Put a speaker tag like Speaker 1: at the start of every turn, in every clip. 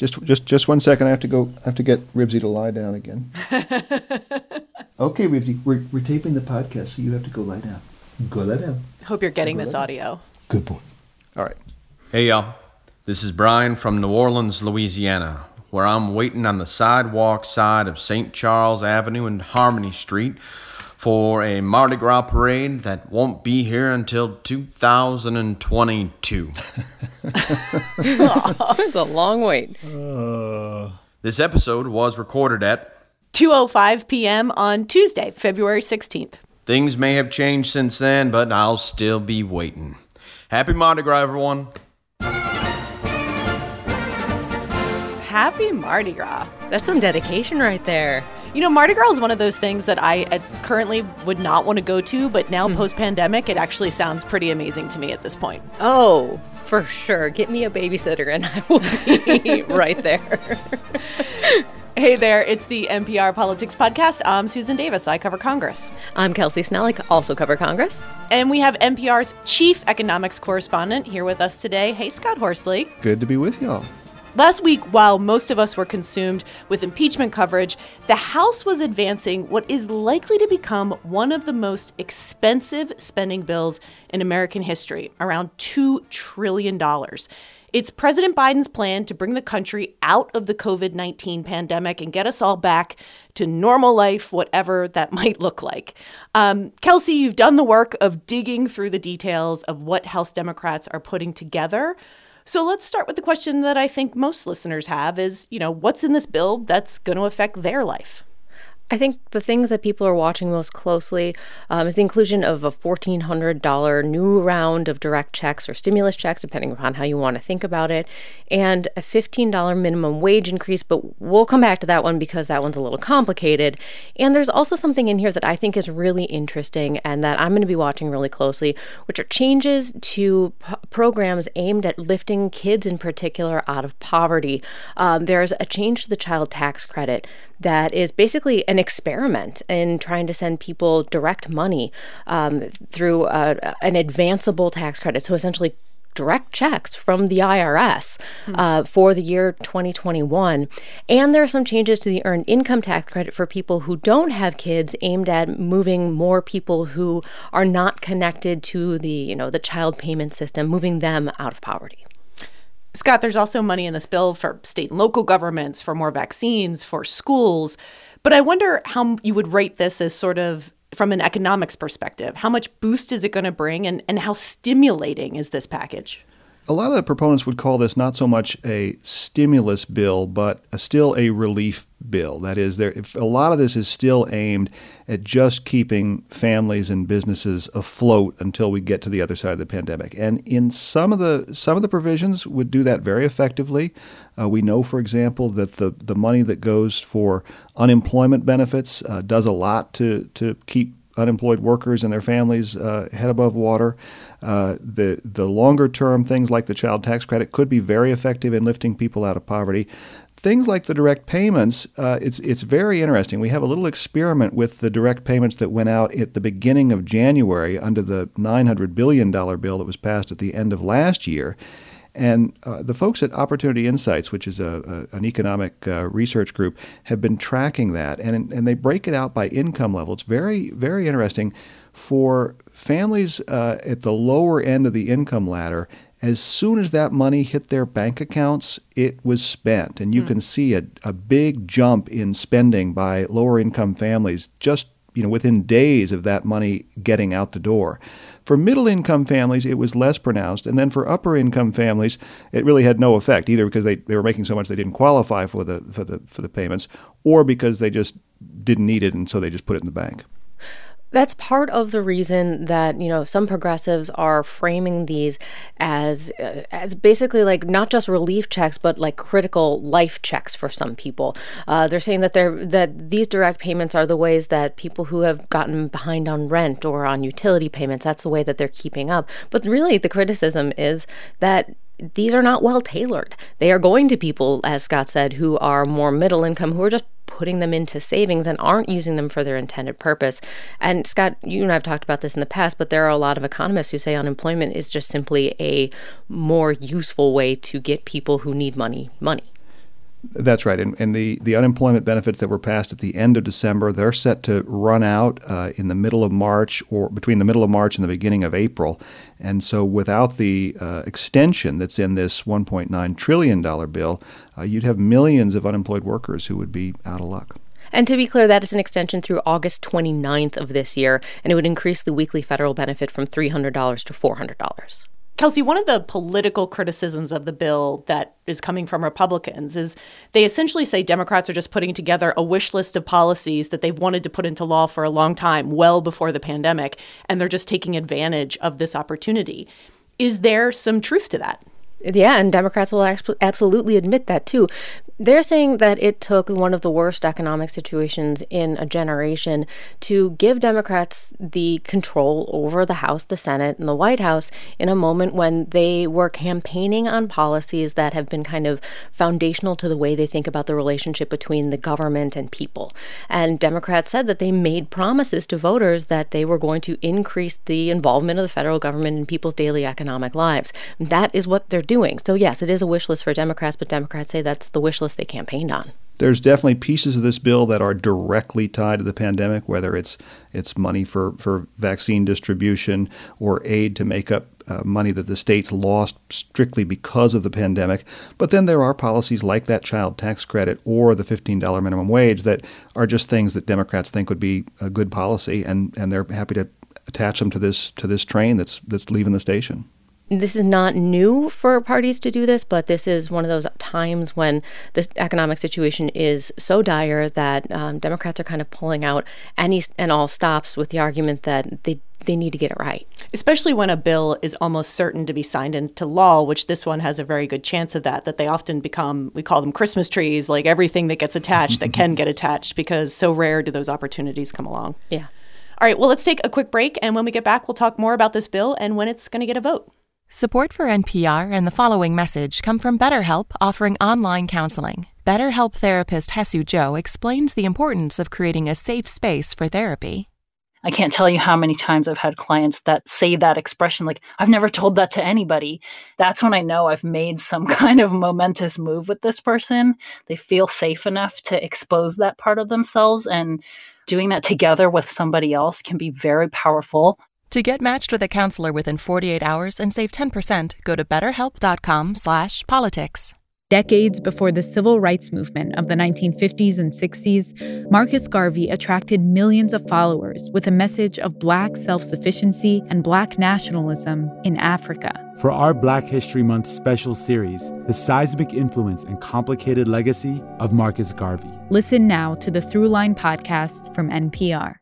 Speaker 1: Just, just, just one second. I have to go. I have to get Ribsy to lie down again. okay, Ribsy, we're, we're taping the podcast, so you have to go lie down. Go lie down.
Speaker 2: Hope you're getting this audio.
Speaker 1: Good boy. All right.
Speaker 3: Hey y'all, this is Brian from New Orleans, Louisiana, where I'm waiting on the sidewalk side of St. Charles Avenue and Harmony Street for a Mardi Gras parade that won't be here until 2022.
Speaker 4: oh, it's a long wait.
Speaker 1: Uh,
Speaker 3: This episode was recorded at
Speaker 2: 2:05 p.m. on Tuesday, February 16th.
Speaker 3: Things may have changed since then, but I'll still be waiting. Happy Mardi Gras, everyone.
Speaker 2: Happy Mardi Gras.
Speaker 4: That's some dedication right there.
Speaker 2: You know, Mardi Gras is one of those things that I uh, currently would not want to go to, but now post pandemic, it actually sounds pretty amazing to me at this point.
Speaker 4: Oh, for sure. Get me a babysitter and I will be right there.
Speaker 2: Hey there, it's the NPR Politics Podcast. I'm Susan Davis. I cover Congress.
Speaker 4: I'm Kelsey Snellick, also cover Congress.
Speaker 2: And we have NPR's chief economics correspondent here with us today. Hey, Scott Horsley.
Speaker 1: good to be with y'all.
Speaker 2: Last week, while most of us were consumed with impeachment coverage, the House was advancing what is likely to become one of the most expensive spending bills in American history, around $2 trillion. It's President Biden's plan to bring the country out of the COVID 19 pandemic and get us all back to normal life, whatever that might look like. Um, Kelsey, you've done the work of digging through the details of what House Democrats are putting together. So let's start with the question that I think most listeners have is, you know, what's in this bill that's going to affect their life?
Speaker 4: I think the things that people are watching most closely um, is the inclusion of a $1,400 new round of direct checks or stimulus checks, depending upon how you want to think about it, and a $15 minimum wage increase. But we'll come back to that one because that one's a little complicated. And there's also something in here that I think is really interesting and that I'm going to be watching really closely, which are changes to p- programs aimed at lifting kids in particular out of poverty. Um, there's a change to the child tax credit that is basically an experiment in trying to send people direct money um, through uh, an advanceable tax credit. So essentially, direct checks from the IRS uh, for the year 2021. And there are some changes to the earned income tax credit for people who don't have kids aimed at moving more people who are not connected to the, you know, the child payment system, moving them out of poverty.
Speaker 2: Scott, there's also money in this bill for state and local governments, for more vaccines, for schools. But I wonder how you would rate this as sort of from an economics perspective. How much boost is it going to bring, and, and how stimulating is this package?
Speaker 1: A lot of the proponents would call this not so much a stimulus bill, but a, still a relief bill. That is, there if a lot of this is still aimed at just keeping families and businesses afloat until we get to the other side of the pandemic. And in some of the some of the provisions would do that very effectively. Uh, we know, for example, that the the money that goes for unemployment benefits uh, does a lot to to keep unemployed workers and their families uh, head above water. Uh, the the longer term things like the child tax credit could be very effective in lifting people out of poverty. Things like the direct payments, uh, it's it's very interesting. We have a little experiment with the direct payments that went out at the beginning of January under the 900 billion dollar bill that was passed at the end of last year. And uh, the folks at Opportunity Insights, which is a, a, an economic uh, research group, have been tracking that, and and they break it out by income level. It's very very interesting for families uh, at the lower end of the income ladder. As soon as that money hit their bank accounts, it was spent, and you can see a, a big jump in spending by lower income families just you know within days of that money getting out the door. For middle income families, it was less pronounced, and then for upper income families, it really had no effect either because they, they were making so much they didn't qualify for the for the for the payments, or because they just didn't need it and so they just put it in the bank.
Speaker 4: That's part of the reason that you know some progressives are framing these as uh, as basically like not just relief checks, but like critical life checks for some people. Uh, they're saying that they're that these direct payments are the ways that people who have gotten behind on rent or on utility payments. That's the way that they're keeping up. But really, the criticism is that these are not well tailored. They are going to people, as Scott said, who are more middle income, who are just putting them into savings and aren't using them for their intended purpose. And Scott, you and I have talked about this in the past, but there are a lot of economists who say unemployment is just simply a more useful way to get people who need money money.
Speaker 1: That's right. And, and the, the unemployment benefits that were passed at the end of December, they're set to run out uh, in the middle of March or between the middle of March and the beginning of April. And so without the uh, extension that's in this $1.9 trillion bill, uh, you'd have millions of unemployed workers who would be out of luck.
Speaker 4: And to be clear, that is an extension through August 29th of this year, and it would increase the weekly federal benefit from $300 to $400.
Speaker 2: Kelsey, one of the political criticisms of the bill that is coming from Republicans is they essentially say Democrats are just putting together a wish list of policies that they've wanted to put into law for a long time, well before the pandemic, and they're just taking advantage of this opportunity. Is there some truth to that?
Speaker 4: Yeah, and Democrats will absolutely admit that too. They're saying that it took one of the worst economic situations in a generation to give Democrats the control over the House, the Senate, and the White House in a moment when they were campaigning on policies that have been kind of foundational to the way they think about the relationship between the government and people. And Democrats said that they made promises to voters that they were going to increase the involvement of the federal government in people's daily economic lives. That is what they're doing. So, yes, it is a wish list for Democrats, but Democrats say that's the wish list they campaigned on.
Speaker 1: There's definitely pieces of this bill that are directly tied to the pandemic, whether it's it's money for, for vaccine distribution or aid to make up uh, money that the states lost strictly because of the pandemic. But then there are policies like that child tax credit or the $15 minimum wage that are just things that Democrats think would be a good policy, and, and they're happy to attach them to this to this train that's that's leaving the station
Speaker 4: this is not new for parties to do this, but this is one of those times when the economic situation is so dire that um, Democrats are kind of pulling out any and all stops with the argument that they they need to get it right.
Speaker 2: Especially when a bill is almost certain to be signed into law, which this one has a very good chance of that, that they often become, we call them Christmas trees, like everything that gets attached that can get attached because so rare do those opportunities come along.
Speaker 4: Yeah.
Speaker 2: All right, well, let's take a quick break. And when we get back, we'll talk more about this bill and when it's going to get a vote.
Speaker 5: Support for NPR and the following message come from BetterHelp offering online counseling. BetterHelp therapist Hesu Joe explains the importance of creating a safe space for therapy.
Speaker 6: I can't tell you how many times I've had clients that say that expression, like, I've never told that to anybody. That's when I know I've made some kind of momentous move with this person. They feel safe enough to expose that part of themselves. And doing that together with somebody else can be very powerful.
Speaker 5: To get matched with a counselor within 48 hours and save 10%, go to betterhelp.com/politics.
Speaker 7: Decades before the civil rights movement of the 1950s and 60s, Marcus Garvey attracted millions of followers with a message of black self-sufficiency and black nationalism in Africa.
Speaker 8: For our Black History Month special series, the seismic influence and complicated legacy of Marcus Garvey.
Speaker 7: Listen now to the Throughline podcast from NPR.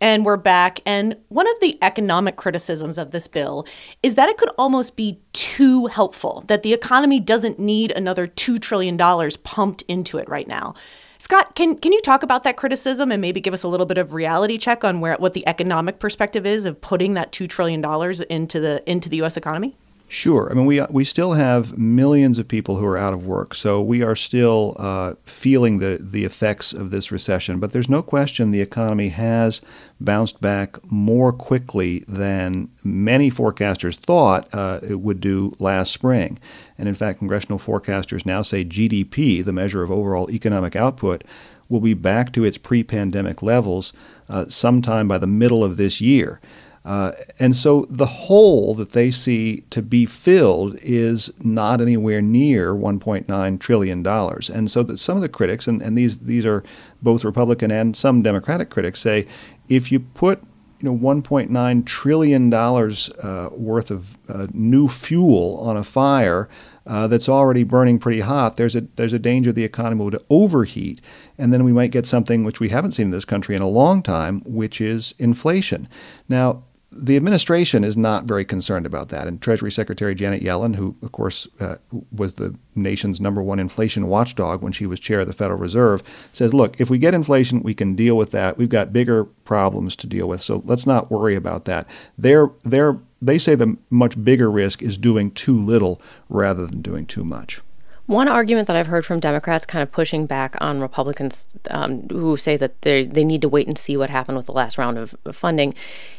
Speaker 2: And we're back. And one of the economic criticisms of this bill is that it could almost be too helpful, that the economy doesn't need another $2 trillion pumped into it right now. Scott, can, can you talk about that criticism and maybe give us a little bit of reality check on where what the economic perspective is of putting that $2 trillion into the into the US economy?
Speaker 1: Sure. I mean, we we still have millions of people who are out of work, so we are still uh, feeling the the effects of this recession. But there's no question the economy has bounced back more quickly than many forecasters thought uh, it would do last spring. And in fact, congressional forecasters now say GDP, the measure of overall economic output, will be back to its pre-pandemic levels uh, sometime by the middle of this year. Uh, and so the hole that they see to be filled is not anywhere near $1.9 trillion. And so that some of the critics, and, and these, these are both Republican and some Democratic critics, say if you put you know, $1.9 trillion uh, worth of uh, new fuel on a fire uh, that's already burning pretty hot, there's a, there's a danger the economy would overheat. And then we might get something which we haven't seen in this country in a long time, which is inflation. Now, the administration is not very concerned about that. And Treasury Secretary Janet Yellen, who, of course, uh, was the nation's number one inflation watchdog when she was chair of the Federal Reserve, says, look, if we get inflation, we can deal with that. We've got bigger problems to deal with, so let's not worry about that. They're, they're, they say the much bigger risk is doing too little rather than doing too much.
Speaker 4: One argument that I've heard from Democrats kind of pushing back on Republicans um, who say that they they need to wait and see what happened with the last round of funding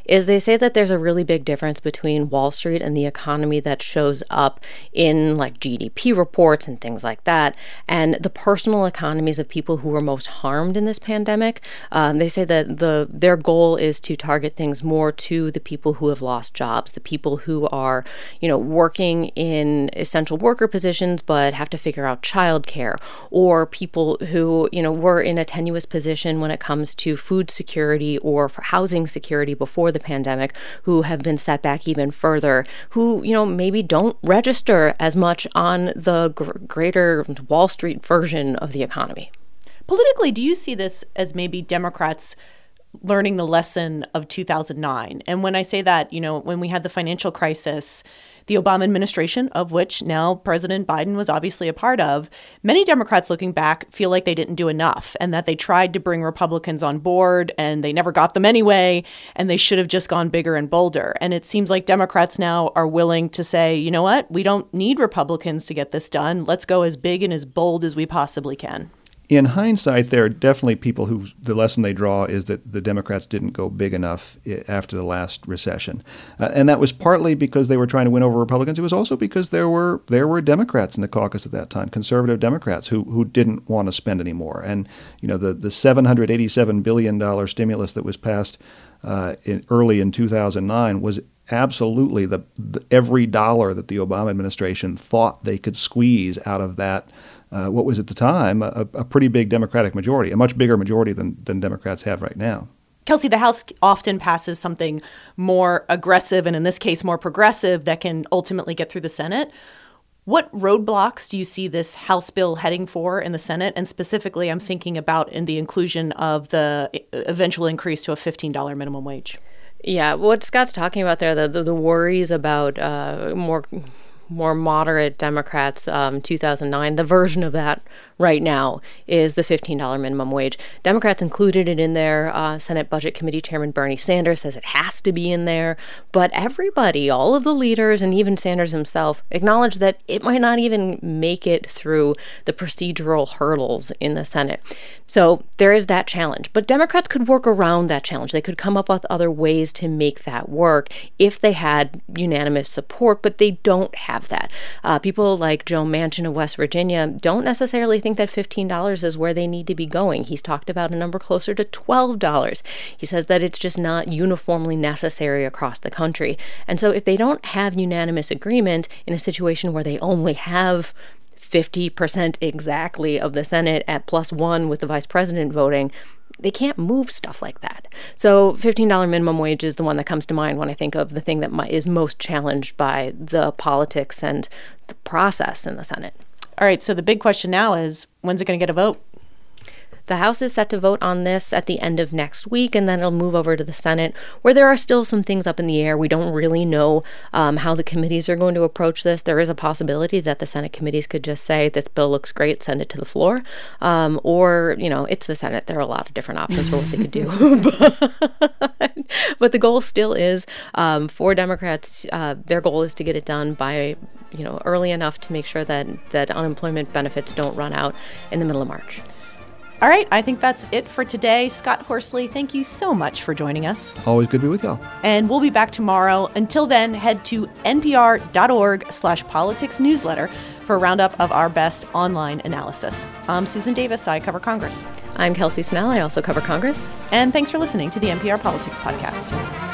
Speaker 4: is they say that there's a really big difference between Wall Street and the economy that shows up in like GDP reports and things like that, and the personal economies of people who were most harmed in this pandemic. Um, they say that the their goal is to target things more to the people who have lost jobs, the people who are you know working in essential worker positions but have to figure out childcare, or people who you know were in a tenuous position when it comes to food security or housing security before the the pandemic who have been set back even further, who, you know, maybe don't register as much on the gr- greater Wall Street version of the economy.
Speaker 2: Politically, do you see this as maybe Democrats? Learning the lesson of 2009. And when I say that, you know, when we had the financial crisis, the Obama administration, of which now President Biden was obviously a part of, many Democrats looking back feel like they didn't do enough and that they tried to bring Republicans on board and they never got them anyway, and they should have just gone bigger and bolder. And it seems like Democrats now are willing to say, you know what, we don't need Republicans to get this done. Let's go as big and as bold as we possibly can
Speaker 1: in hindsight, there are definitely people who the lesson they draw is that the Democrats didn't go big enough after the last recession, uh, and that was partly because they were trying to win over Republicans. It was also because there were there were Democrats in the caucus at that time, conservative Democrats who who didn't want to spend anymore. And you know the the 787 billion dollar stimulus that was passed uh, in, early in 2009 was absolutely the, the, every dollar that the Obama administration thought they could squeeze out of that uh, what was at the time a, a, pretty big Democratic majority, a much bigger majority than, than Democrats have right now.
Speaker 2: Kelsey, the House often passes something more aggressive and in this case more progressive that can ultimately get through the Senate. What roadblocks do you see this House bill heading for in the Senate? And specifically, I'm thinking about in the inclusion of the eventual increase to a $15 minimum wage.
Speaker 4: Yeah, what Scott's talking about there, the the, the worries about uh, more more moderate Democrats, um, 2009, the version of that right now is the $15 minimum wage. Democrats included it in there. Uh, Senate Budget Committee Chairman Bernie Sanders says it has to be in there. But everybody, all of the leaders, and even Sanders himself, acknowledge that it might not even make it through the procedural hurdles in the Senate. So there is that challenge. But Democrats could work around that challenge. They could come up with other ways to make that work if they had unanimous support, but they don't have that. Uh, people like Joe Manchin of West Virginia don't necessarily think think that $15 is where they need to be going. He's talked about a number closer to $12. He says that it's just not uniformly necessary across the country. And so if they don't have unanimous agreement in a situation where they only have 50% exactly of the Senate at plus one with the vice president voting, they can't move stuff like that. So, $15 minimum wage is the one that comes to mind when I think of the thing that is most challenged by the politics and the process in the Senate.
Speaker 2: All right, so the big question now is when's it going to get a vote?
Speaker 4: The House is set to vote on this at the end of next week, and then it'll move over to the Senate, where there are still some things up in the air. We don't really know um, how the committees are going to approach this. There is a possibility that the Senate committees could just say, This bill looks great, send it to the floor. Um, or, you know, it's the Senate. There are a lot of different options for what they could do. but, but, the goal still is um, for Democrats, uh, their goal is to get it done by, you know, early enough to make sure that, that unemployment benefits don't run out in the middle of March.
Speaker 2: All right, I think that's it for today. Scott Horsley, thank you so much for joining us.
Speaker 1: Always good to be with y'all.
Speaker 2: And we'll be back tomorrow. Until then, head to npr.org slash politics newsletter for a roundup of our best online analysis. I'm Susan Davis. I cover Congress.
Speaker 4: I'm Kelsey Snell. I also cover Congress.
Speaker 2: And thanks for listening to the NPR Politics Podcast.